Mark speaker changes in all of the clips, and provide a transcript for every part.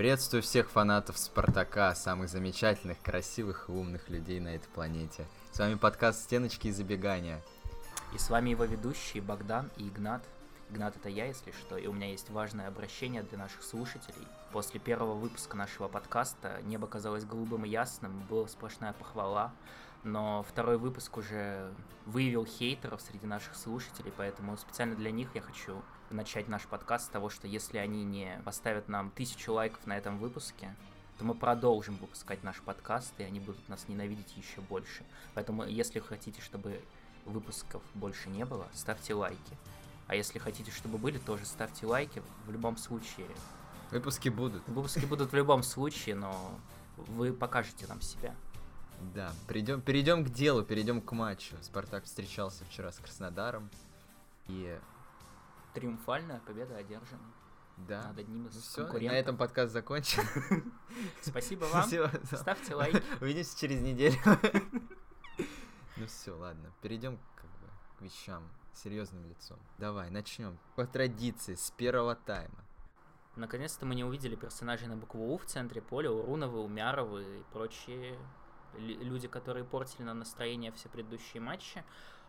Speaker 1: Приветствую всех фанатов Спартака, самых замечательных, красивых и умных людей на этой планете. С вами подкаст «Стеночки и забегания».
Speaker 2: И с вами его ведущие Богдан и Игнат. Игнат это я, если что, и у меня есть важное обращение для наших слушателей. После первого выпуска нашего подкаста небо казалось голубым и ясным, была сплошная похвала, но второй выпуск уже выявил хейтеров среди наших слушателей, поэтому специально для них я хочу начать наш подкаст с того, что если они не поставят нам тысячу лайков на этом выпуске, то мы продолжим выпускать наш подкаст, и они будут нас ненавидеть еще больше. Поэтому, если хотите, чтобы выпусков больше не было, ставьте лайки. А если хотите, чтобы были, тоже ставьте лайки. В любом случае.
Speaker 1: Выпуски будут.
Speaker 2: Выпуски будут в любом случае, но вы покажете нам себя.
Speaker 1: Да, перейдем, перейдем к делу, перейдем к матчу. Спартак встречался вчера с Краснодаром. И
Speaker 2: Триумфальная победа одержана.
Speaker 1: Да.
Speaker 2: Над одним из
Speaker 1: Ну все,
Speaker 2: конкурентов.
Speaker 1: на этом подкаст закончен.
Speaker 2: Спасибо вам. Ставьте лайки.
Speaker 1: Увидимся через неделю. Ну все, ладно, перейдем как бы к вещам серьезным лицом. Давай, начнем. По традиции, с первого тайма.
Speaker 2: Наконец-то мы не увидели персонажей на букву У в центре поля, Уруновы, Умяровы и прочие люди, которые портили нам настроение все предыдущие матчи.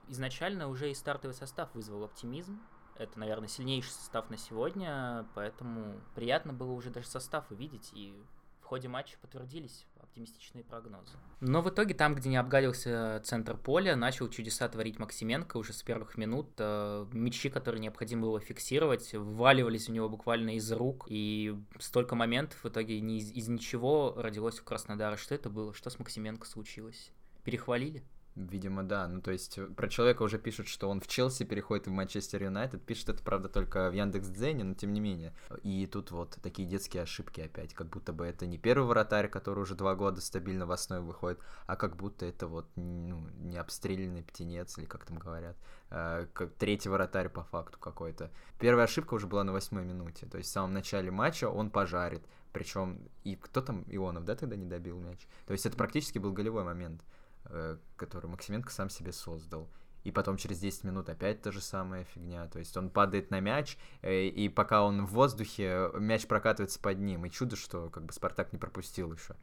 Speaker 2: Изначально уже и стартовый состав вызвал оптимизм. Это, наверное, сильнейший состав на сегодня, поэтому приятно было уже даже состав увидеть, и в ходе матча подтвердились оптимистичные прогнозы. Но в итоге там, где не обгадился центр поля, начал чудеса творить Максименко уже с первых минут. Э, Мячи, которые необходимо было фиксировать, вваливались у него буквально из рук. И столько моментов в итоге ни из, из ничего родилось у Краснодара. Что это было? Что с Максименко случилось? Перехвалили?
Speaker 1: Видимо, да. Ну, то есть, э, про человека уже пишут, что он в Челси переходит в Манчестер Юнайтед. Пишет это, правда, только в Яндекс Дзене, но тем не менее. И тут вот такие детские ошибки опять. Как будто бы это не первый вратарь, который уже два года стабильно в основе выходит, а как будто это вот, ну, не обстрелянный птенец, или как там говорят. э, Как третий вратарь по факту какой-то. Первая ошибка уже была на восьмой минуте. То есть, в самом начале матча он пожарит. Причем, и кто там, Ионов, да, тогда не добил мяч? То есть, это практически был голевой момент э, который Максименко сам себе создал. И потом через 10 минут опять та же самая фигня. То есть он падает на мяч, э, и пока он в воздухе, мяч прокатывается под ним. И чудо, что как бы Спартак не пропустил еще.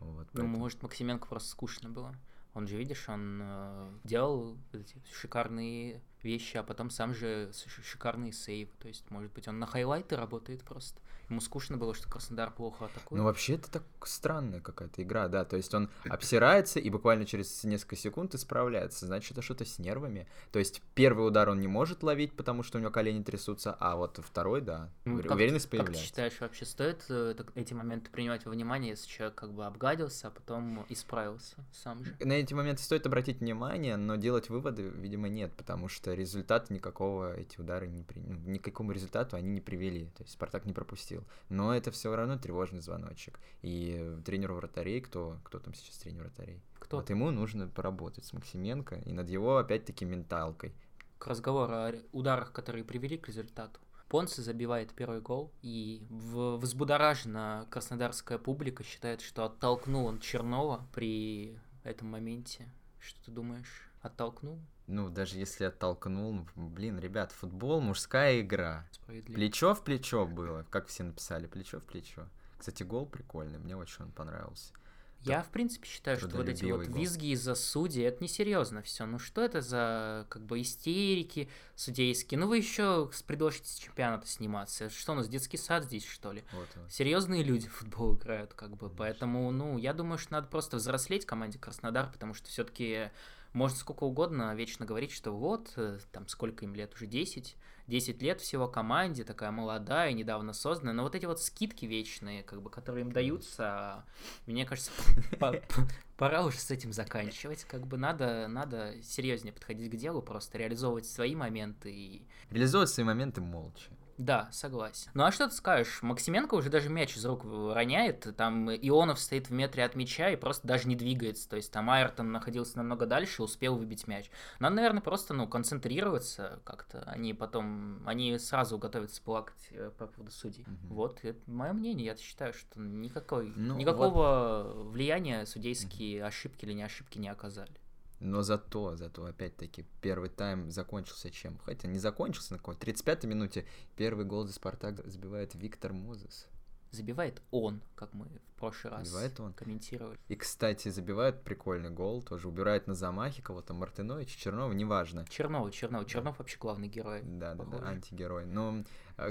Speaker 1: Вот,
Speaker 2: Ну, может, Максименко просто скучно было. Он же, видишь, он э, делал эти шикарные вещи, а потом сам же ш- шикарные сейвы. То есть, может быть, он на хайлайты работает просто. Ему скучно было, что Краснодар плохо атакует.
Speaker 1: Ну, вообще, это так странная какая-то игра, да. То есть он обсирается и буквально через несколько секунд исправляется. Значит, это что-то с нервами. То есть первый удар он не может ловить, потому что у него колени трясутся, а вот второй, да,
Speaker 2: Ну, как
Speaker 1: уверенность
Speaker 2: Как ты
Speaker 1: появляется.
Speaker 2: считаешь, вообще стоит э, эти моменты принимать во внимание, если человек как бы обгадился, а потом исправился сам же?
Speaker 1: На эти моменты стоит обратить внимание, но делать выводы, видимо, нет, потому что результат никакого эти удары не при... ну, ни к какому результату они не привели. То есть Спартак не пропустил. Но это все равно тревожный звоночек. И тренеру вратарей, кто, кто там сейчас тренер вратарей?
Speaker 2: Кто?
Speaker 1: Вот ему нужно поработать с Максименко и над его, опять-таки, менталкой.
Speaker 2: К разговору о ударах, которые привели к результату. Понце забивает первый гол, и в- взбудоражена краснодарская публика считает, что оттолкнул он Чернова при этом моменте. Что ты думаешь? Оттолкнул?
Speaker 1: Ну, даже если оттолкнул, ну, блин, ребят, футбол мужская игра. Плечо в плечо было, как все написали, плечо в плечо. Кстати, гол прикольный, мне очень он понравился.
Speaker 2: Я, в принципе, считаю, что вот эти вот
Speaker 1: гол.
Speaker 2: визги из-за судей, это несерьезно все. Ну что это за, как бы, истерики судейские? Ну вы еще предложите с чемпионата сниматься. Что у нас, детский сад здесь, что ли?
Speaker 1: Вот, вот.
Speaker 2: серьезные люди в футбол играют, как бы,
Speaker 1: Конечно.
Speaker 2: поэтому, ну, я думаю, что надо просто взрослеть команде Краснодар, потому что все-таки можно сколько угодно вечно говорить, что вот, э, там, сколько им лет, уже 10, 10 лет всего команде, такая молодая, недавно созданная, но вот эти вот скидки вечные, как бы, которые им даются, мне кажется, по- по- пора уже с этим заканчивать, как бы, надо, надо серьезнее подходить к делу, просто реализовывать свои моменты
Speaker 1: Реализовывать свои моменты молча.
Speaker 2: Да, согласен. Ну а что ты скажешь? Максименко уже даже мяч из рук роняет, там Ионов стоит в метре от мяча и просто даже не двигается. То есть там Айртон находился намного дальше, успел выбить мяч. Надо, наверное, просто, ну, концентрироваться как-то. Они потом, они сразу готовятся плакать э, по поводу судей.
Speaker 1: Мгм.
Speaker 2: Вот, это мое мнение. Я считаю, что никакой,
Speaker 1: Ну,
Speaker 2: никакого влияния судейские ошибки или не ошибки не оказали.
Speaker 1: Но зато, зато, опять-таки, первый тайм закончился чем? Хотя не закончился на какой 35-й минуте первый гол за Спартак забивает Виктор Мозес.
Speaker 2: забивает он, как мы в прошлый раз
Speaker 1: Забивает он.
Speaker 2: комментировали.
Speaker 1: И, кстати, забивает прикольный гол, тоже убирает на замахе кого-то, Мартынович, Чернова, неважно.
Speaker 2: Чернова, Чернова, Чернов вообще главный герой.
Speaker 1: Да, да, да, антигерой. Но,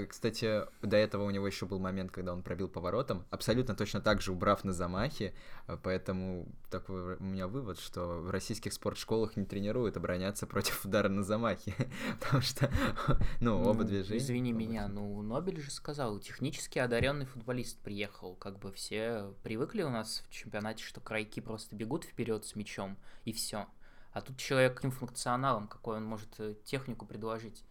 Speaker 1: кстати, до этого у него еще был момент, когда он пробил поворотом, абсолютно точно так же убрав на замахе, э, поэтому такой у меня вывод, что в российских спортшколах не тренируют обороняться против удара на замахе, потому что, ну, оба
Speaker 2: Ну,
Speaker 1: движения.
Speaker 2: Извини
Speaker 1: оба
Speaker 2: меня, ну Нобель же сказал, технически одаренный футболист приехал. Как бы все привыкли у нас в чемпионате, что крайки просто бегут вперед с мячом и все. А тут человек каким функционалом, какой он может э, технику предложить.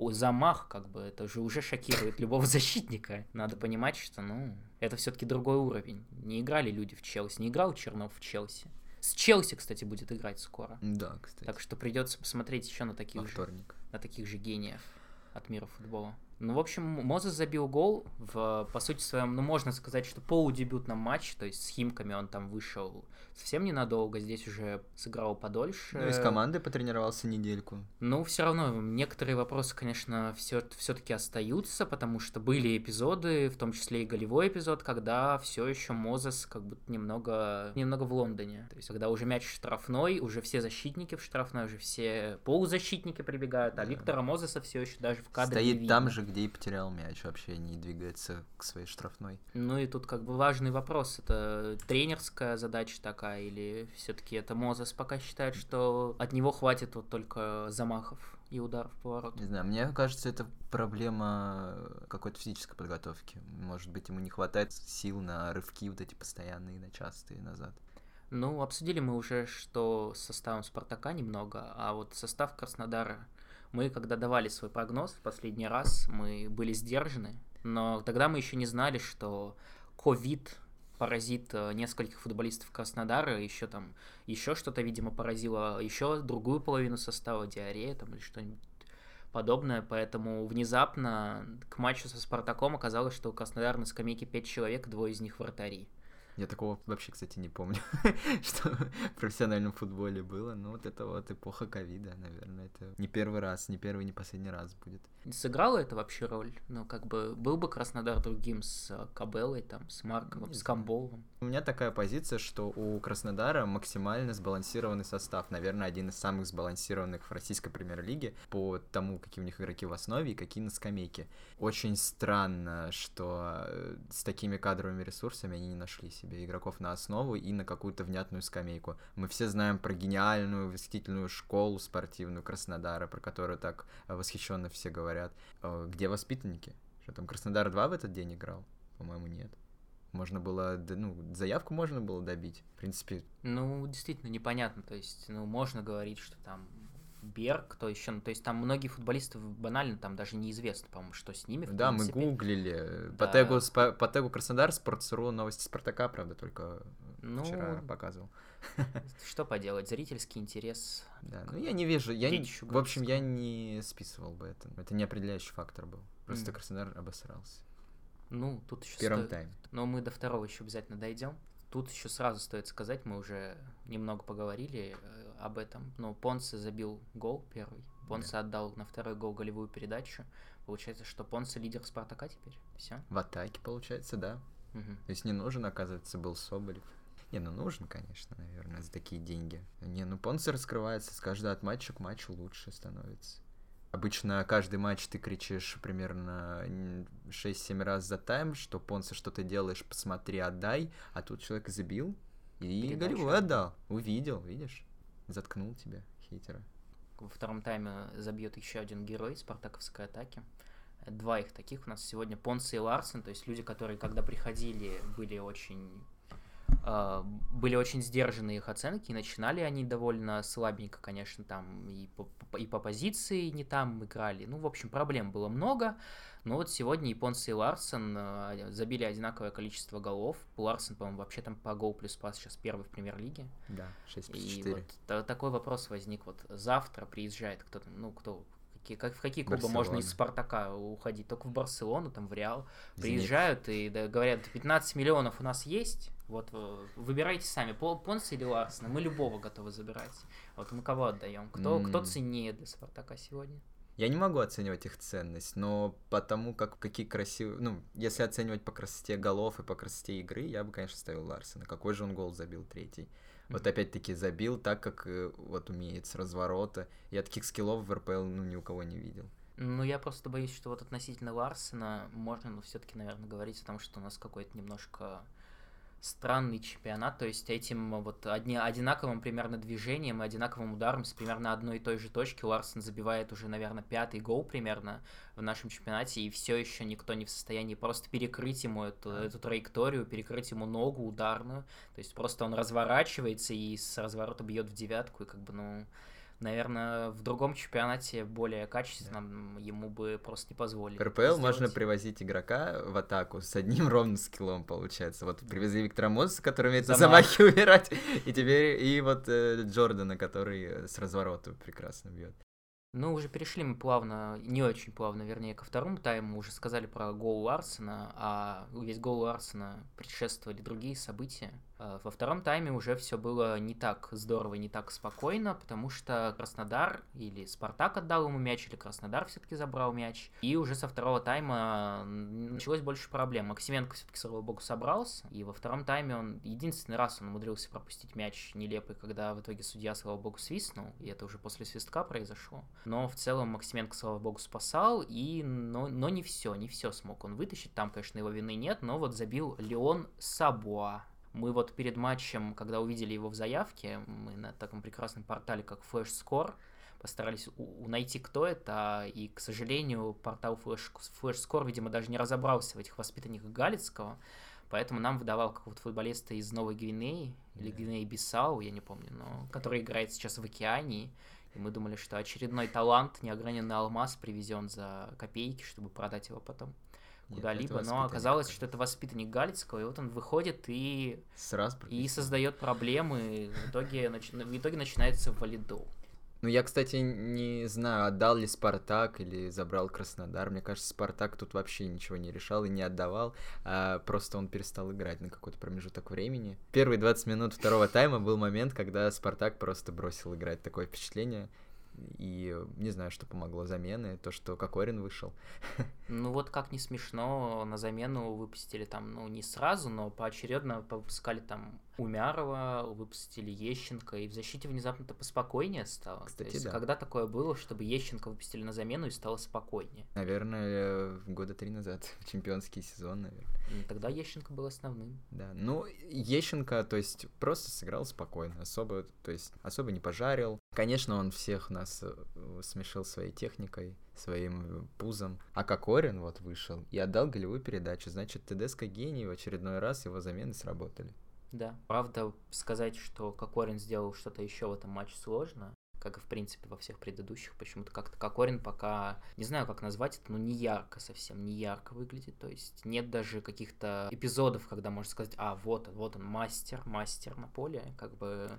Speaker 2: О, замах, как бы, это же уже шокирует любого защитника. Надо понимать, что, ну, это все-таки другой уровень. Не играли люди в Челси, не играл Чернов в Челси. С Челси, кстати, будет играть скоро.
Speaker 1: Да, кстати,
Speaker 2: Так что придется посмотреть еще на
Speaker 1: во
Speaker 2: таких же
Speaker 1: вторник.
Speaker 2: на таких же гениев от мира футбола. Ну, в общем, Мозес забил гол в, по сути своем, ну, можно сказать, что полудебютном матче, то есть с Химками он там вышел совсем ненадолго, здесь уже сыграл подольше.
Speaker 1: Ну, и с командой потренировался недельку.
Speaker 2: Ну, все равно некоторые вопросы, конечно, все, все-таки остаются, потому что были эпизоды, в том числе и голевой эпизод, когда все еще Мозес как будто немного, немного в Лондоне. То есть, когда уже мяч штрафной, уже все защитники в штрафной, уже все полузащитники прибегают, а
Speaker 1: Да.
Speaker 2: Виктора Мозеса все еще даже в кадре
Speaker 1: Стоит там же, где и потерял мяч, вообще не двигается к своей штрафной.
Speaker 2: Ну и тут как бы важный вопрос, это тренерская задача такая, или все-таки это Мозес пока считает, что от него хватит вот только замахов и ударов в поворот.
Speaker 1: Не знаю, мне кажется, это проблема какой-то физической подготовки. Может быть, ему не хватает сил на рывки вот эти постоянные, на частые назад.
Speaker 2: Ну, обсудили мы уже, что составом Спартака немного, а вот состав Краснодара, мы когда давали свой прогноз в последний раз, мы были сдержаны, но тогда мы еще не знали, что ковид поразит э, нескольких футболистов Краснодара, еще там, еще что-то, видимо, поразило, еще другую половину состава, диарея там или что-нибудь подобное, поэтому внезапно к матчу со Спартаком оказалось, что у Краснодара на скамейке 5 человек, двое из них вратари.
Speaker 1: Я такого вообще, кстати, не помню, что в профессиональном футболе было. Но вот это вот эпоха ковида, наверное, это не первый раз, не первый, не последний раз будет.
Speaker 2: Сыграло это вообще роль? Ну, как бы, был бы Краснодар другим с э, Кабеллой, там, с Марковым, с
Speaker 1: знаю.
Speaker 2: Камболовым.
Speaker 1: У меня такая позиция, что у Краснодара максимально сбалансированный состав. Наверное, один из самых сбалансированных в российской премьер-лиге по тому, какие у них игроки в основе и какие на скамейке. Очень странно, что э, с такими кадровыми ресурсами они не нашли себе игроков на основу и на какую-то внятную скамейку. Мы все знаем про гениальную, восхитительную школу спортивную Краснодара, про которую так э, восхищенно все говорят. Э, Где воспитанники? Что там Краснодар 2 в этот день играл? По-моему, нет. Можно было, ну, заявку можно было добить. В принципе,
Speaker 2: Ну, действительно, непонятно. То есть, ну, можно говорить, что там Берг, кто еще, ну, то есть там многие футболисты банально там даже неизвестно, по-моему, что с ними. в
Speaker 1: да, мы
Speaker 2: принципе.
Speaker 1: гуглили. По
Speaker 2: Да.
Speaker 1: тегу, спа- по тегу Краснодар, Спортсру, новости Спартака, правда, только
Speaker 2: Ну,
Speaker 1: вчера показывал.
Speaker 2: что поделать, зрительский интерес.
Speaker 1: Да, ну я не вижу, я не, в общем, я не списывал бы это. Это не определяющий фактор был. Просто
Speaker 2: Мгм.
Speaker 1: Краснодар обосрался.
Speaker 2: Ну, тут еще
Speaker 1: В первом тайме.
Speaker 2: Но мы до второго еще обязательно дойдем. Тут еще сразу стоит сказать, мы уже немного поговорили э, об этом. Но Понсе забил гол первый. Понсе отдал на второй гол голевую передачу. Получается, что Понсе лидер Спартака теперь. Все.
Speaker 1: В атаке, получается, да. То есть не нужен, оказывается, был Соболев. Не, ну нужен, конечно, наверное, за такие деньги. Не, ну Понце раскрывается, с каждого от матча к матчу лучше становится. Обычно каждый матч ты кричишь примерно м, 6-7 раз за тайм, что Понце, что ты делаешь, посмотри, отдай, а тут человек забил и
Speaker 2: Передачу
Speaker 1: голевой
Speaker 2: отдал.
Speaker 1: Увидел, видишь? Заткнул тебя, хитера.
Speaker 2: Во втором тайме забьет еще один герой спартаковской атаки. Два их таких у нас сегодня Понсе и Ларсен, то есть люди, которые когда приходили, были очень были очень сдержаны их оценки, и начинали они довольно слабенько, конечно, там и по, и по позиции не там играли. Ну, в общем, проблем было много. Но вот сегодня и Понсе и Ларсен э, забили одинаковое количество голов. Ларсен, по-моему, вообще там по гол плюс пас сейчас первый в премьер-лиге.
Speaker 1: Да, 6 плюс
Speaker 2: И
Speaker 1: 4.
Speaker 2: вот та- такой вопрос возник. Вот завтра приезжает кто-то, ну, кто, какие, как, в какие клубы можно из
Speaker 1: Барселона.
Speaker 2: Спартака уходить? Только в Барселону, там, в Реал.
Speaker 1: Зенит.
Speaker 2: Приезжают и да, говорят, 15 миллионов у нас есть, вот э, выбирайте сами, Понса или Ларсена, мы любого готовы забирать. Вот мы кого отдаем? Кто, кто
Speaker 1: М.
Speaker 2: ценнее для Спартака сегодня?
Speaker 1: Я не могу оценивать их ценность, но потому как какие красивые... Ну, если оценивать по красоте голов и по красоте игры, я бы, конечно, ставил Ларсена. Какой же он гол забил третий? Вот опять-таки забил так, как э, вот умеет с разворота. Я таких скиллов в РПЛ ну, ни у кого не видел.
Speaker 2: Ну, я просто боюсь, что вот относительно Ларсена можно, ну, все-таки, наверное, говорить о том, что у нас какой-то немножко странный чемпионат, то есть этим вот одни, одинаковым примерно движением и одинаковым ударом с примерно одной и той же точки Ларсон забивает уже, наверное, пятый гол примерно в нашем чемпионате, и все еще никто не в состоянии просто перекрыть ему эту, эту траекторию, перекрыть ему ногу ударную, то есть просто он разворачивается и с разворота бьет в девятку, и как бы, ну, наверное, в другом чемпионате более качественном да. ему бы просто не позволили.
Speaker 1: В РПЛ можно привозить игрока в атаку с одним ровным скиллом, получается. Вот привезли Виктора Мозеса, который умеет на замахе убирать, и теперь и вот э, Джордана, который с разворота прекрасно бьет.
Speaker 2: Ну, уже перешли мы плавно, не очень плавно, вернее, ко второму тайму. Уже сказали про гол Арсена, а весь гол Арсена предшествовали другие события. Э, во втором тайме уже все было не так здорово, не так спокойно, потому что Краснодар или Спартак отдал ему мяч, или Краснодар все-таки забрал мяч. И уже со второго тайма началось больше проблем. Максименко все-таки, слава богу, собрался, и во втором тайме он единственный раз он умудрился пропустить мяч нелепый, когда в итоге судья, слава богу, свистнул, и это уже после свистка произошло. Но в целом Максименко, слава богу, спасал, и но, но не все, не все смог он вытащить. Там, конечно, его вины нет, но вот забил Леон Сабуа мы вот перед матчем, когда увидели его в заявке, мы на таком прекрасном портале, как Flash Score, постарались у- найти, кто это, и, к сожалению, портал Flash, Flash Score, видимо, даже не разобрался в этих воспитанниках Галицкого, поэтому нам выдавал какого-то футболиста из Новой Гвинеи, или Гвинеи-Бисау, я не помню, но который играет сейчас в Океании, и мы думали, что очередной талант, неограненный алмаз привезен за копейки, чтобы продать его потом куда-либо, но оказалось, что это воспитанник Галицкого, и вот он выходит и,
Speaker 1: Сразу
Speaker 2: и создает проблемы, в итоге, нач... в итоге начинается валидол.
Speaker 1: Ну, я, кстати, не знаю, отдал ли Спартак или забрал Краснодар. Мне кажется, Спартак тут вообще ничего не решал и не отдавал. А просто он перестал играть на какой-то промежуток времени. Первые 20 минут второго тайма был момент, когда Спартак просто бросил играть. Такое впечатление. И не знаю, что помогло замены, то, что Кокорин вышел.
Speaker 2: Ну вот как не смешно, на замену выпустили там, ну не сразу, но поочередно выпускали там Умярова, выпустили Ещенко, и в защите внезапно-то поспокойнее стало. Кстати, То есть, да. когда такое было, чтобы Ещенко выпустили на замену и стало спокойнее?
Speaker 1: Наверное, года три назад, чемпионский сезон, наверное.
Speaker 2: Тогда Ещенко был основным.
Speaker 1: Да, ну, Ещенко, то есть, просто сыграл спокойно, особо, то есть, особо не пожарил. Конечно, он всех нас э, смешил своей техникой, своим пузом. А Кокорин вот вышел и отдал голевую передачу. Значит, Тедеско гений, в очередной раз его замены сработали.
Speaker 2: Да. Правда, сказать, что Кокорин сделал что-то еще в этом матче сложно, как и в принципе во всех предыдущих. Почему-то как-то Кокорин пока, не знаю, как назвать это, но не ярко совсем, не ярко выглядит. То есть нет даже каких-то эпизодов, когда можно сказать, а, вот, вот он, мастер, мастер на поле, как бы...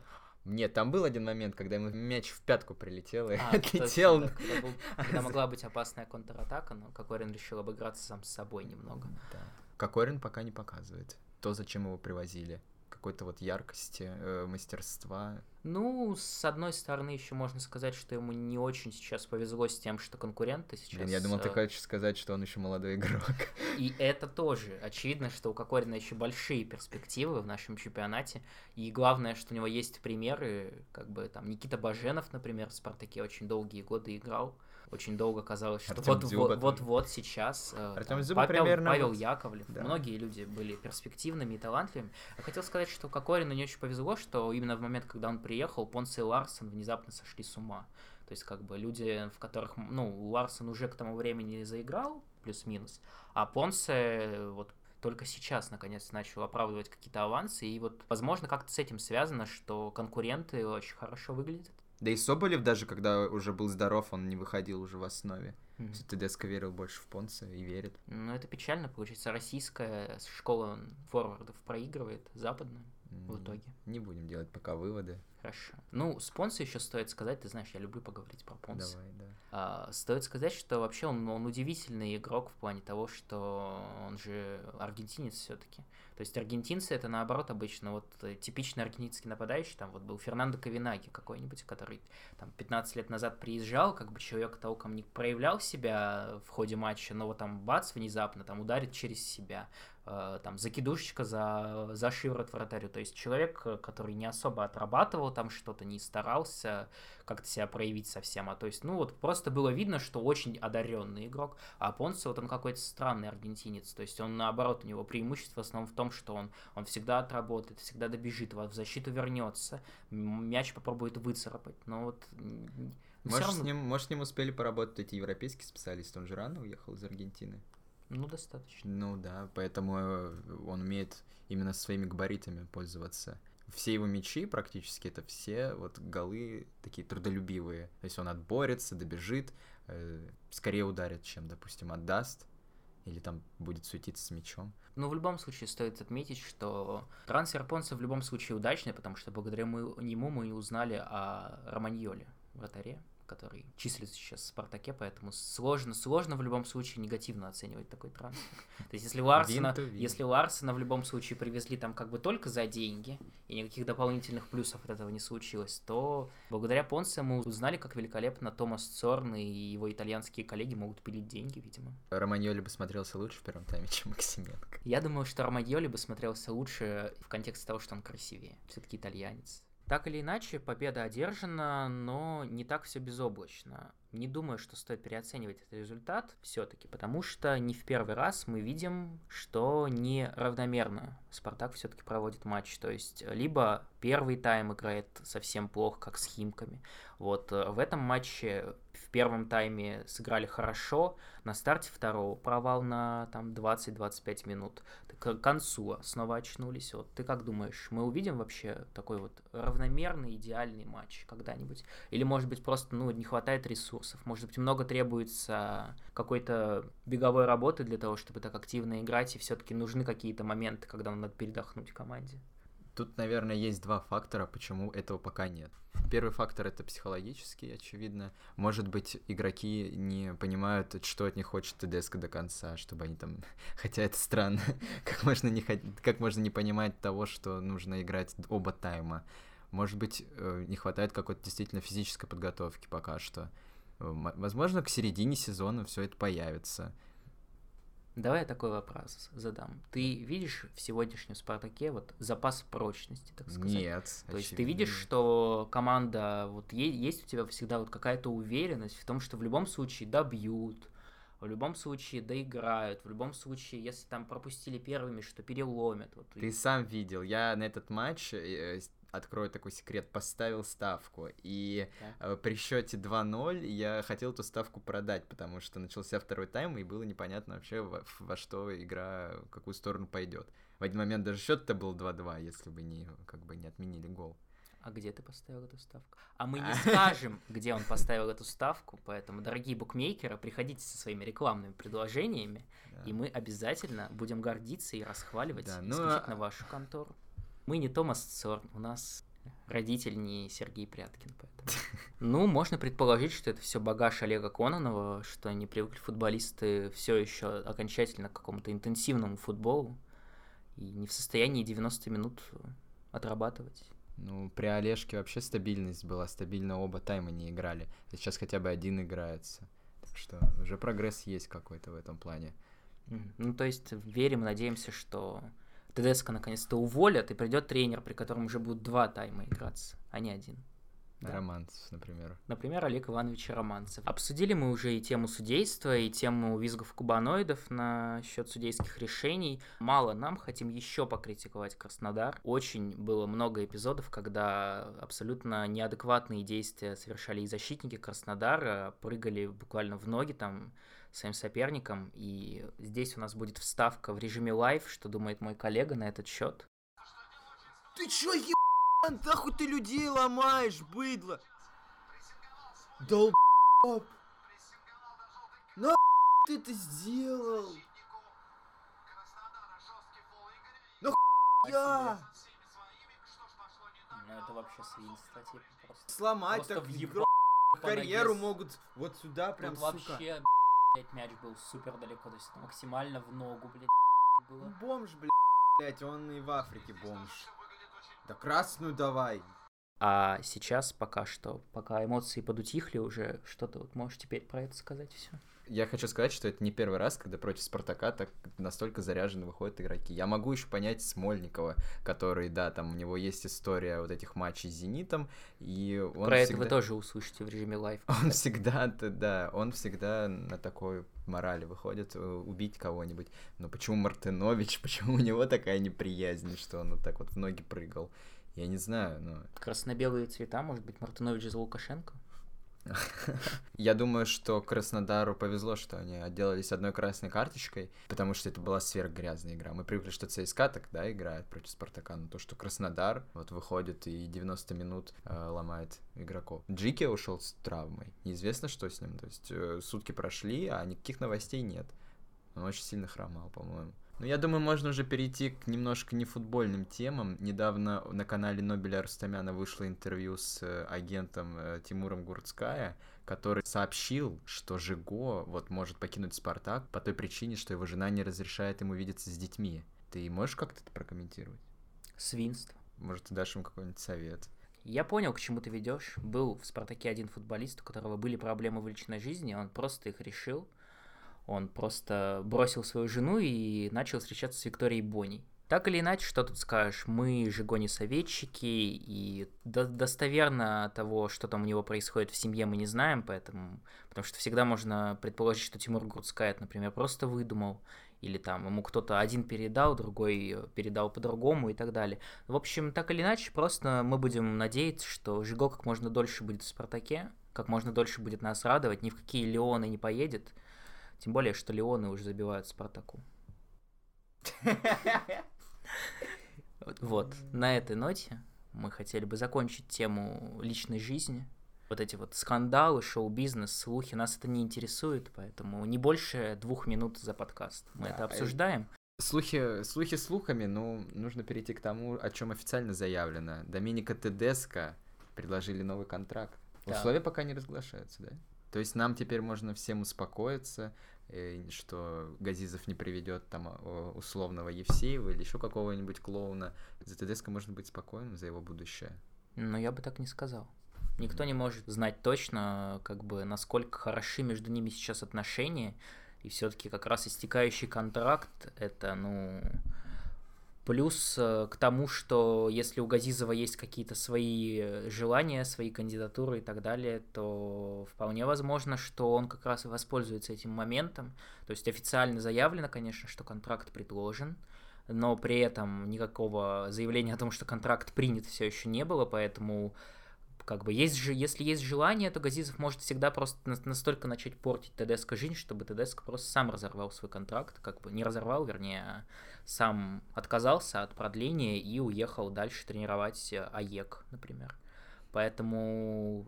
Speaker 1: Нет, там был один момент, когда ему мяч в пятку прилетел и а, отлетел.
Speaker 2: Точно, когда, был, когда могла быть опасная контратака, но Кокорин решил обыграться сам с собой немного.
Speaker 1: Да. Кокорин пока не показывает то, зачем его привозили какой-то вот яркости, э, мастерства.
Speaker 2: Ну, с одной стороны, еще можно сказать, что ему не очень сейчас повезло с тем, что конкуренты сейчас... Блин,
Speaker 1: я думал, ты э, хочешь сказать, что он еще молодой игрок.
Speaker 2: И это тоже. Очевидно, что у Кокорина еще большие перспективы в нашем чемпионате. И главное, что у него есть примеры, как бы там Никита Баженов, например, в «Спартаке» очень долгие годы играл очень долго казалось, что вот, вот, вот сейчас э, там, Зюба Павел, примерно Павел. Яковлев, да. многие люди были перспективными и талантливыми. Я хотел сказать, что Кокорину не очень повезло, что именно в момент, когда он приехал, Понс и Ларсон внезапно сошли с ума. То есть, как бы люди, в которых, ну, Ларсон уже к тому времени заиграл, плюс-минус, а Понсе вот только сейчас, наконец, начал оправдывать какие-то авансы, и вот, возможно, как-то с этим связано, что конкуренты очень хорошо выглядят.
Speaker 1: Да и Соболев даже, когда уже был здоров, он не выходил уже в основе. Mm-hmm. Тедеско верил больше в Понца и верит.
Speaker 2: Ну, это печально, получается. Российская школа форвардов проигрывает западную. В итоге.
Speaker 1: Не будем делать пока выводы.
Speaker 2: Хорошо. Ну, с Понсо еще стоит сказать, ты знаешь, я люблю поговорить про Понсо.
Speaker 1: Давай, да.
Speaker 2: А, стоит сказать, что вообще он, он удивительный игрок в плане того, что он же аргентинец все-таки. То есть аргентинцы это наоборот обычно вот э, типичный аргентинский нападающий, там вот был Фернандо Ковинаги какой-нибудь, который там 15 лет назад приезжал, как бы человек толком не проявлял себя в ходе матча, но вот там бац, внезапно там ударит через себя. Э, там закидушечка за, за шиворот вратарю. То есть человек, э, который не особо отрабатывал там что-то, не старался как-то себя проявить совсем, а то есть, ну вот просто было видно, что очень одаренный игрок, а Понце вот он какой-то странный аргентинец, то есть он наоборот, у него преимущество в основном в том, что он, он всегда отработает, всегда добежит, в защиту вернется, мяч попробует выцарапать, но вот
Speaker 1: может, равно... с ним, может, с ним успели поработать эти европейские специалисты? Он же рано уехал из Аргентины.
Speaker 2: Ну, достаточно.
Speaker 1: Ну да, поэтому э, он умеет именно своими габаритами пользоваться. Все его мячи практически это все вот голы такие трудолюбивые. То есть он отборется, добежит, э, скорее ударит, чем, допустим, отдаст. Или там будет суетиться с мячом.
Speaker 2: Но в любом случае стоит отметить, что трансфер Понса в любом случае удачный, потому что благодаря нему мы узнали о Романьоле, вратаре который числится сейчас в Спартаке, поэтому сложно, сложно в любом случае негативно оценивать такой трансфер. То есть если у Арсена, если у Арсена в любом случае привезли там как бы только за деньги, и никаких дополнительных плюсов от этого не случилось, то благодаря Понсе мы узнали, как великолепно Томас Цорн и его итальянские коллеги могут пилить деньги, видимо.
Speaker 1: Романьоли бы смотрелся лучше в первом тайме, чем Максименко.
Speaker 2: Я думаю, что Романьоли бы смотрелся лучше в контексте того, что он красивее. Все-таки итальянец. Так или иначе, победа одержана, но не так все безоблачно. Не думаю, что стоит переоценивать этот результат все-таки, потому что не в первый раз мы видим, что не равномерно Спартак все-таки проводит матч. То есть либо первый тайм играет совсем плохо, как с Химками. Вот э, в этом матче первом тайме сыграли хорошо, на старте второго провал на там 20-25 минут. К концу снова очнулись. Вот ты как думаешь, мы увидим вообще такой вот равномерный, идеальный матч когда-нибудь? Или, может быть, просто ну, не хватает ресурсов? Может быть, много требуется какой-то беговой работы для того, чтобы так активно играть, и все-таки нужны какие-то моменты, когда надо передохнуть команде?
Speaker 1: Тут, наверное, есть два фактора, почему этого пока нет. Первый фактор это психологический, очевидно. Может быть, игроки не понимают, что от них хочет ТДСК до конца, чтобы они там... Хотя это странно. как, можно не... как можно не понимать того, что нужно играть оба тайма? Может быть, э, не хватает какой-то действительно физической подготовки пока что. Возможно, к середине сезона все это появится.
Speaker 2: Давай я такой вопрос задам. Ты видишь в сегодняшнем Спартаке вот запас прочности, так сказать?
Speaker 1: Нет.
Speaker 2: То есть ты видишь, что команда, вот есть у тебя всегда вот какая-то уверенность в том, что в любом случае добьют, в любом случае доиграют, в любом случае, если там пропустили первыми, что переломят. Вот.
Speaker 1: Ты сам видел, я на этот матч э, открою такой секрет, поставил ставку. И э, при счете 2-0 я хотел эту ставку продать, потому что начался второй тайм, и было непонятно вообще, во, во что игра, в какую сторону пойдет. В один момент даже счет-то был 2-2, если бы не, как бы не отменили гол.
Speaker 2: А где ты поставил эту ставку? А мы не скажем, где он поставил эту ставку, поэтому, дорогие букмекеры, приходите со своими рекламными предложениями, да. и мы обязательно будем гордиться и расхваливать да, ну, исключительно а... вашу контору. Мы не Томас Цорн, у нас родитель не Сергей Пряткин, поэтому. Ну, можно предположить, что это все багаж Олега Кононова, что они привыкли футболисты все еще окончательно к какому-то интенсивному футболу и не в состоянии 90 минут отрабатывать.
Speaker 1: Ну, при Олежке вообще стабильность была, стабильно оба тайма не играли. Сейчас хотя бы один играется. Так что уже прогресс есть какой-то в этом плане.
Speaker 2: Ну, то есть верим, надеемся, что ТДСК наконец-то уволят, и придет тренер, при котором уже будут два тайма играться, а не один.
Speaker 1: Да? Романцев, например.
Speaker 2: Например, Олег Иванович Романцев. Обсудили мы уже и тему судейства, и тему визгов кубаноидов на счет судейских решений. Мало нам, хотим еще покритиковать Краснодар. Очень было много эпизодов, когда абсолютно неадекватные действия совершали и защитники Краснодара, прыгали буквально в ноги там своим соперникам. И здесь у нас будет вставка в режиме live, что думает мой коллега на этот счет.
Speaker 1: Ты чё, ебан, нахуй ты людей ломаешь, быдло? Долб... На ты это сделал? На я?
Speaker 2: Ну это вообще свинство, типа, просто.
Speaker 1: Сломать
Speaker 2: Просто
Speaker 1: так
Speaker 2: въебать по
Speaker 1: карьеру могут вот сюда прям,
Speaker 2: Тут
Speaker 1: сука.
Speaker 2: вообще, блядь, мяч был супер далеко, то есть максимально в ногу, блядь, было.
Speaker 1: Бомж, блядь, он и в Африке бомж. Да красную давай.
Speaker 2: А сейчас пока что, пока эмоции подутихли уже, что ты вот можешь теперь про это сказать все?
Speaker 1: Я хочу сказать, что это не первый раз, когда против Спартака так настолько заряженно выходят игроки. Я могу еще понять Смольникова, который, да, там у него есть история вот этих матчей с Зенитом, и он
Speaker 2: Про это
Speaker 1: всегда...
Speaker 2: вы тоже услышите в режиме live.
Speaker 1: Он всегда, да, он всегда на такой морали выходит, э, убить кого-нибудь. Но почему Мартынович, почему у него такая неприязнь, что он вот так вот в ноги прыгал? Я не знаю, но...
Speaker 2: Красно-белые цвета, может быть, Мартынович за Лукашенко?
Speaker 1: Я думаю, что Краснодару повезло, что они отделались одной красной карточкой, потому что это была сверхгрязная игра. Мы привыкли, что ЦСКА тогда играет против Спартака, но то, что Краснодар вот выходит и 90 минут э, ломает игроков. Джикия ушел с травмой. Неизвестно, что с ним. То есть э, сутки прошли, а никаких новостей нет. Он очень сильно хромал, по-моему. Ну, я думаю, можно уже перейти к немножко нефутбольным темам. Недавно на канале Нобеля Рустамяна вышло интервью с э, агентом э, Тимуром Гурцкая, который сообщил, что Жиго вот может покинуть Спартак по той причине, что его жена не разрешает ему видеться с детьми. Ты можешь как-то это прокомментировать?
Speaker 2: Свинство.
Speaker 1: Может, ты дашь ему какой-нибудь совет?
Speaker 2: Я понял, к чему ты ведешь. Был в Спартаке один футболист, у которого были проблемы в личной жизни, он просто их решил. Он просто бросил свою жену и начал встречаться с Викторией Боней. Так или иначе, что тут скажешь, мы же гони-советчики, и до- достоверно того, что там у него происходит в семье, мы не знаем, поэтому, потому что всегда можно предположить, что Тимур Гурцкая, например, просто выдумал, или там ему кто-то один передал, другой передал по-другому и так далее. В общем, так или иначе, просто мы будем надеяться, что Жиго как можно дольше будет в Спартаке, как можно дольше будет нас радовать, ни в какие Леоны не поедет, тем более, что Леоны уже забивают Спартаку. Вот- на этой ноте мы хотели бы закончить тему личной жизни. Вот эти вот скандалы, шоу-бизнес, слухи, нас это не интересует, поэтому не больше двух минут за подкаст. Мы
Speaker 1: Да,
Speaker 2: это обсуждаем.
Speaker 1: Слухи, слухи слухами, ну, нужно перейти к тому, о чем официально заявлено. Доминика Тедеско предложили новый контракт.
Speaker 2: Да.
Speaker 1: Условия пока не разглашаются, да? То есть нам теперь можно всем успокоиться, э, что Газизов не приведет там условного Евсеева или еще какого-нибудь клоуна. За Тедеско можно быть спокойным за его будущее.
Speaker 2: Но я бы так не сказал. Никто не может знать точно, как бы, насколько хороши между ними сейчас отношения. И все-таки как раз истекающий контракт это, ну, плюс э, к тому, что если у Газизова есть какие-то свои э, желания, свои кандидатуры и так далее, то вполне возможно, что он как раз и воспользуется этим моментом. То есть официально заявлено, конечно, что контракт предложен, но при этом никакого заявления о том, что контракт принят, все еще не было, поэтому как бы есть же, если есть желание, то Газизов может всегда просто на- настолько начать портить ТДСК жизнь, чтобы ТДСК просто сам разорвал свой контракт, как бы не разорвал, вернее, а сам отказался от продления и уехал дальше тренировать АЕК, например. Поэтому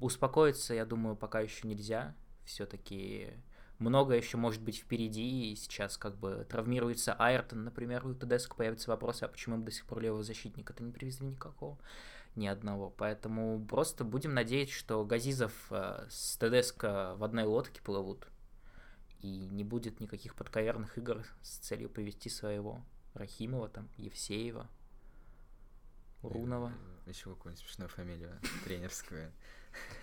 Speaker 2: успокоиться, я думаю, пока еще нельзя. Все-таки много еще может быть впереди, и сейчас как бы травмируется Айртон, например, у ТДСК появятся вопросы, а почему мы до сих пор левого защитника-то не привезли никакого, ни одного. Поэтому просто будем надеяться, что Газизов э, с ТДСК в одной лодке плывут, и не будет никаких подковерных игр с целью повести своего Рахимова, там, Евсеева, Рунова,
Speaker 1: Еще какую-нибудь смешную фамилию тренерскую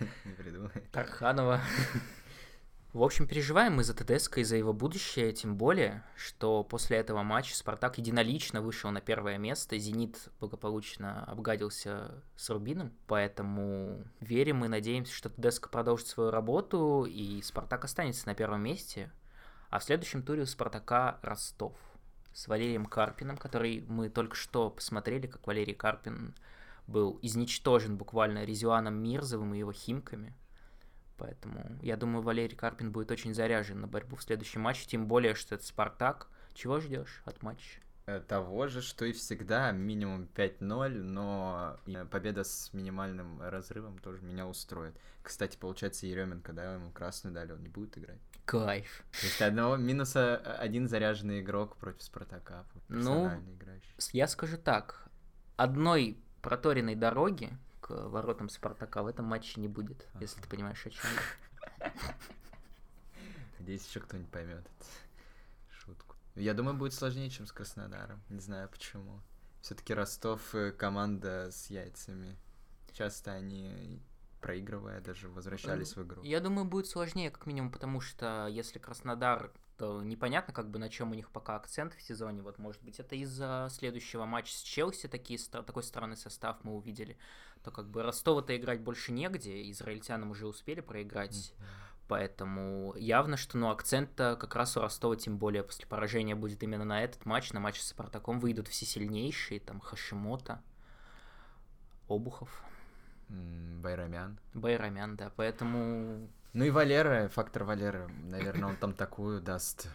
Speaker 1: не придумай.
Speaker 2: Тарханова. В общем, переживаем мы за ТДСК и за его будущее, тем более, что после этого матча Спартак единолично вышел на первое место, Зенит благополучно обгадился с Рубином, поэтому верим и надеемся, что ТДСК продолжит свою работу и Спартак останется на первом месте, а в следующем туре у Спартака Ростов с Валерием Карпиным, который мы только что посмотрели, как Валерий Карпин был изничтожен буквально Резюаном Мирзовым и его химками. Поэтому я думаю, Валерий Карпин будет очень заряжен на борьбу в следующем матче, тем более, что это Спартак. Чего ждешь от матча?
Speaker 1: Э, Того же, что и всегда, минимум 5-0, но и победа с минимальным разрывом тоже меня устроит. Кстати, получается, Еременко, да, ему красную дали, он не будет играть.
Speaker 2: Кайф.
Speaker 1: То есть одного минуса один заряженный игрок против Спартака,
Speaker 2: Ну,
Speaker 1: играющий.
Speaker 2: Я скажу так. Одной проторенной дороги к воротам Спартака в этом матче не будет, ага. если ты понимаешь, о чем я.
Speaker 1: Надеюсь, еще кто-нибудь поймет эту шутку. Я думаю, будет сложнее, чем с Краснодаром. Не знаю почему. Все-таки Ростов команда с яйцами. Часто они проигрывая, даже возвращались в игру.
Speaker 2: Я думаю, будет сложнее, как минимум, потому что если Краснодар, то непонятно, как бы на чем у них пока акцент в сезоне. Вот, может быть, это из-за следующего матча с Челси такие, такой странный состав мы увидели. То как бы Ростова-то играть больше негде, израильтянам уже успели проиграть. Mm-hmm. Поэтому явно, что ну, акцент-то как раз у Ростова, тем более после поражения, будет именно на этот матч. На матч с Спартаком выйдут все сильнейшие, там Хашимота, Обухов.
Speaker 1: Байрамян.
Speaker 2: Байрамян, да, поэтому...
Speaker 1: Ну и Валера, фактор Валеры, наверное, он там такую даст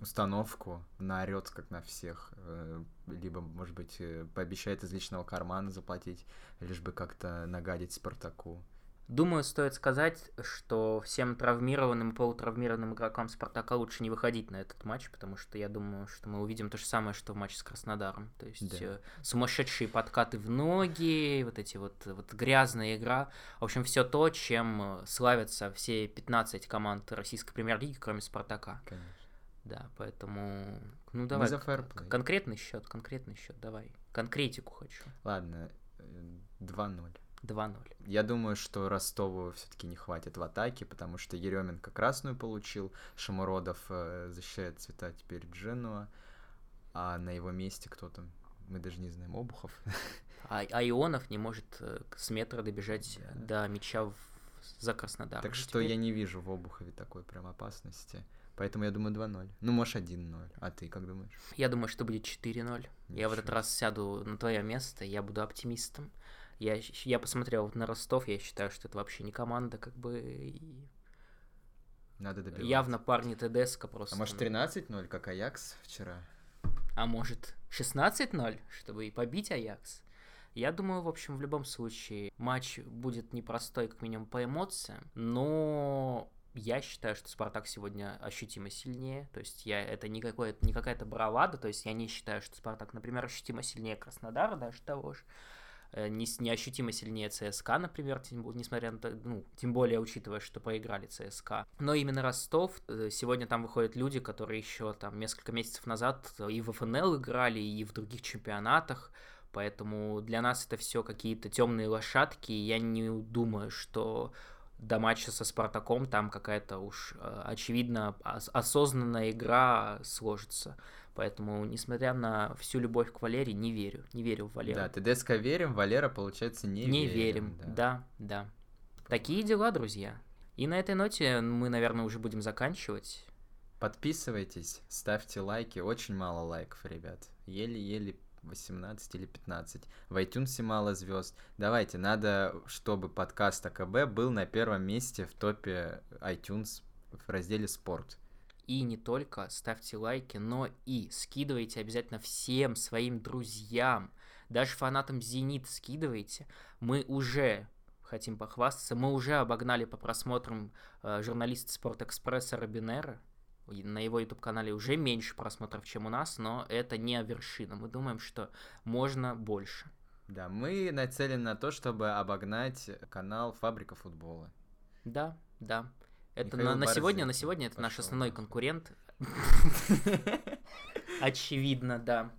Speaker 1: установку, наорет как на всех, э, либо, может быть, э, пообещает из личного кармана заплатить, лишь бы как-то нагадить Спартаку.
Speaker 2: Думаю, стоит сказать, что всем травмированным и полутравмированным игрокам Спартака лучше не выходить на этот матч, потому что я думаю, что мы увидим то же самое, что в матче с Краснодаром. То есть да. э, сумасшедшие подкаты в ноги, вот эти вот, вот грязная игра. В общем, все то, чем э, славятся все 15 команд российской премьер-лиги, кроме Спартака.
Speaker 1: Конечно.
Speaker 2: Да, поэтому... Ну давай,
Speaker 1: за
Speaker 2: конкретный счет, конкретный счет, давай. Конкретику хочу.
Speaker 1: Ладно, 2-0. Э,
Speaker 2: 2-0.
Speaker 1: Я думаю, что Ростову все-таки не хватит в атаке, потому что Еременко красную получил, Шамуродов э, защищает цвета теперь Дженуа, а на его месте кто там? Мы даже не знаем, Обухов.
Speaker 2: А, а Ионов не может э, с метра добежать да. до мяча в, за Краснодар.
Speaker 1: Так что теперь... я не вижу в Обухове такой прям опасности. Поэтому я думаю 2-0. Ну, может, 1-0. А ты как думаешь?
Speaker 2: Я думаю, что будет 4-0. Я в этот раз сяду на твое место, я буду оптимистом. Я, я посмотрел на Ростов, я считаю, что это вообще не команда, как бы...
Speaker 1: Надо добиваться.
Speaker 2: Явно парни ТДСК просто.
Speaker 1: А может 13-0, как Аякс вчера?
Speaker 2: А может 16-0, чтобы и побить Аякс? Я думаю, в общем, в любом случае матч будет непростой, как минимум, по эмоциям, но я считаю, что Спартак сегодня ощутимо сильнее. То есть я это не, какое, не какая-то бравада. То есть я не считаю, что Спартак, например, ощутимо сильнее Краснодара, даже того же. Э, не, неощутимо сильнее ЦСКА, например, тем, несмотря на то, ну, тем более учитывая, что проиграли ЦСКА. Но именно Ростов, э, сегодня там выходят люди, которые еще там несколько месяцев назад и в ФНЛ играли, и в других чемпионатах, Поэтому для нас это все какие-то темные лошадки. Я не думаю, что до матча со Спартаком там какая-то уж э, очевидно осознанная игра сложится. Поэтому, несмотря на всю любовь к Валере, не верю. Не верю в Валеру.
Speaker 1: Да, ТДСК верим, Валера, получается, не,
Speaker 2: не верим. Не верим, да. да, да. Такие дела, друзья. И на этой ноте мы, наверное, уже будем заканчивать.
Speaker 1: Подписывайтесь, ставьте лайки. Очень мало лайков, ребят. Еле-еле 18 или 15. В iTunes мало звезд. Давайте, надо, чтобы подкаст АКБ был на первом месте в топе iTunes в разделе «Спорт».
Speaker 2: И не только ставьте лайки, но и скидывайте обязательно всем своим друзьям, даже фанатам Зенит скидывайте. Мы уже хотим похвастаться, мы уже обогнали по просмотрам э, журналиста Спортэкспресса Робинера. На его YouTube-канале уже меньше просмотров, чем у нас, но это не вершина. Мы думаем, что можно больше.
Speaker 1: Да, мы нацелены на то, чтобы обогнать канал Фабрика футбола.
Speaker 2: Да, да. Это на, на сегодня, на сегодня это наш основной конкурент. Очевидно, да.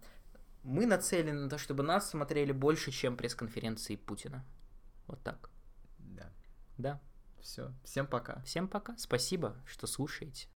Speaker 2: Мы нацелены на то, чтобы нас смотрели больше, чем пресс-конференции Путина. Вот так.
Speaker 1: Да.
Speaker 2: Да.
Speaker 1: Все. Всем пока.
Speaker 2: Всем пока. Спасибо, что слушаете.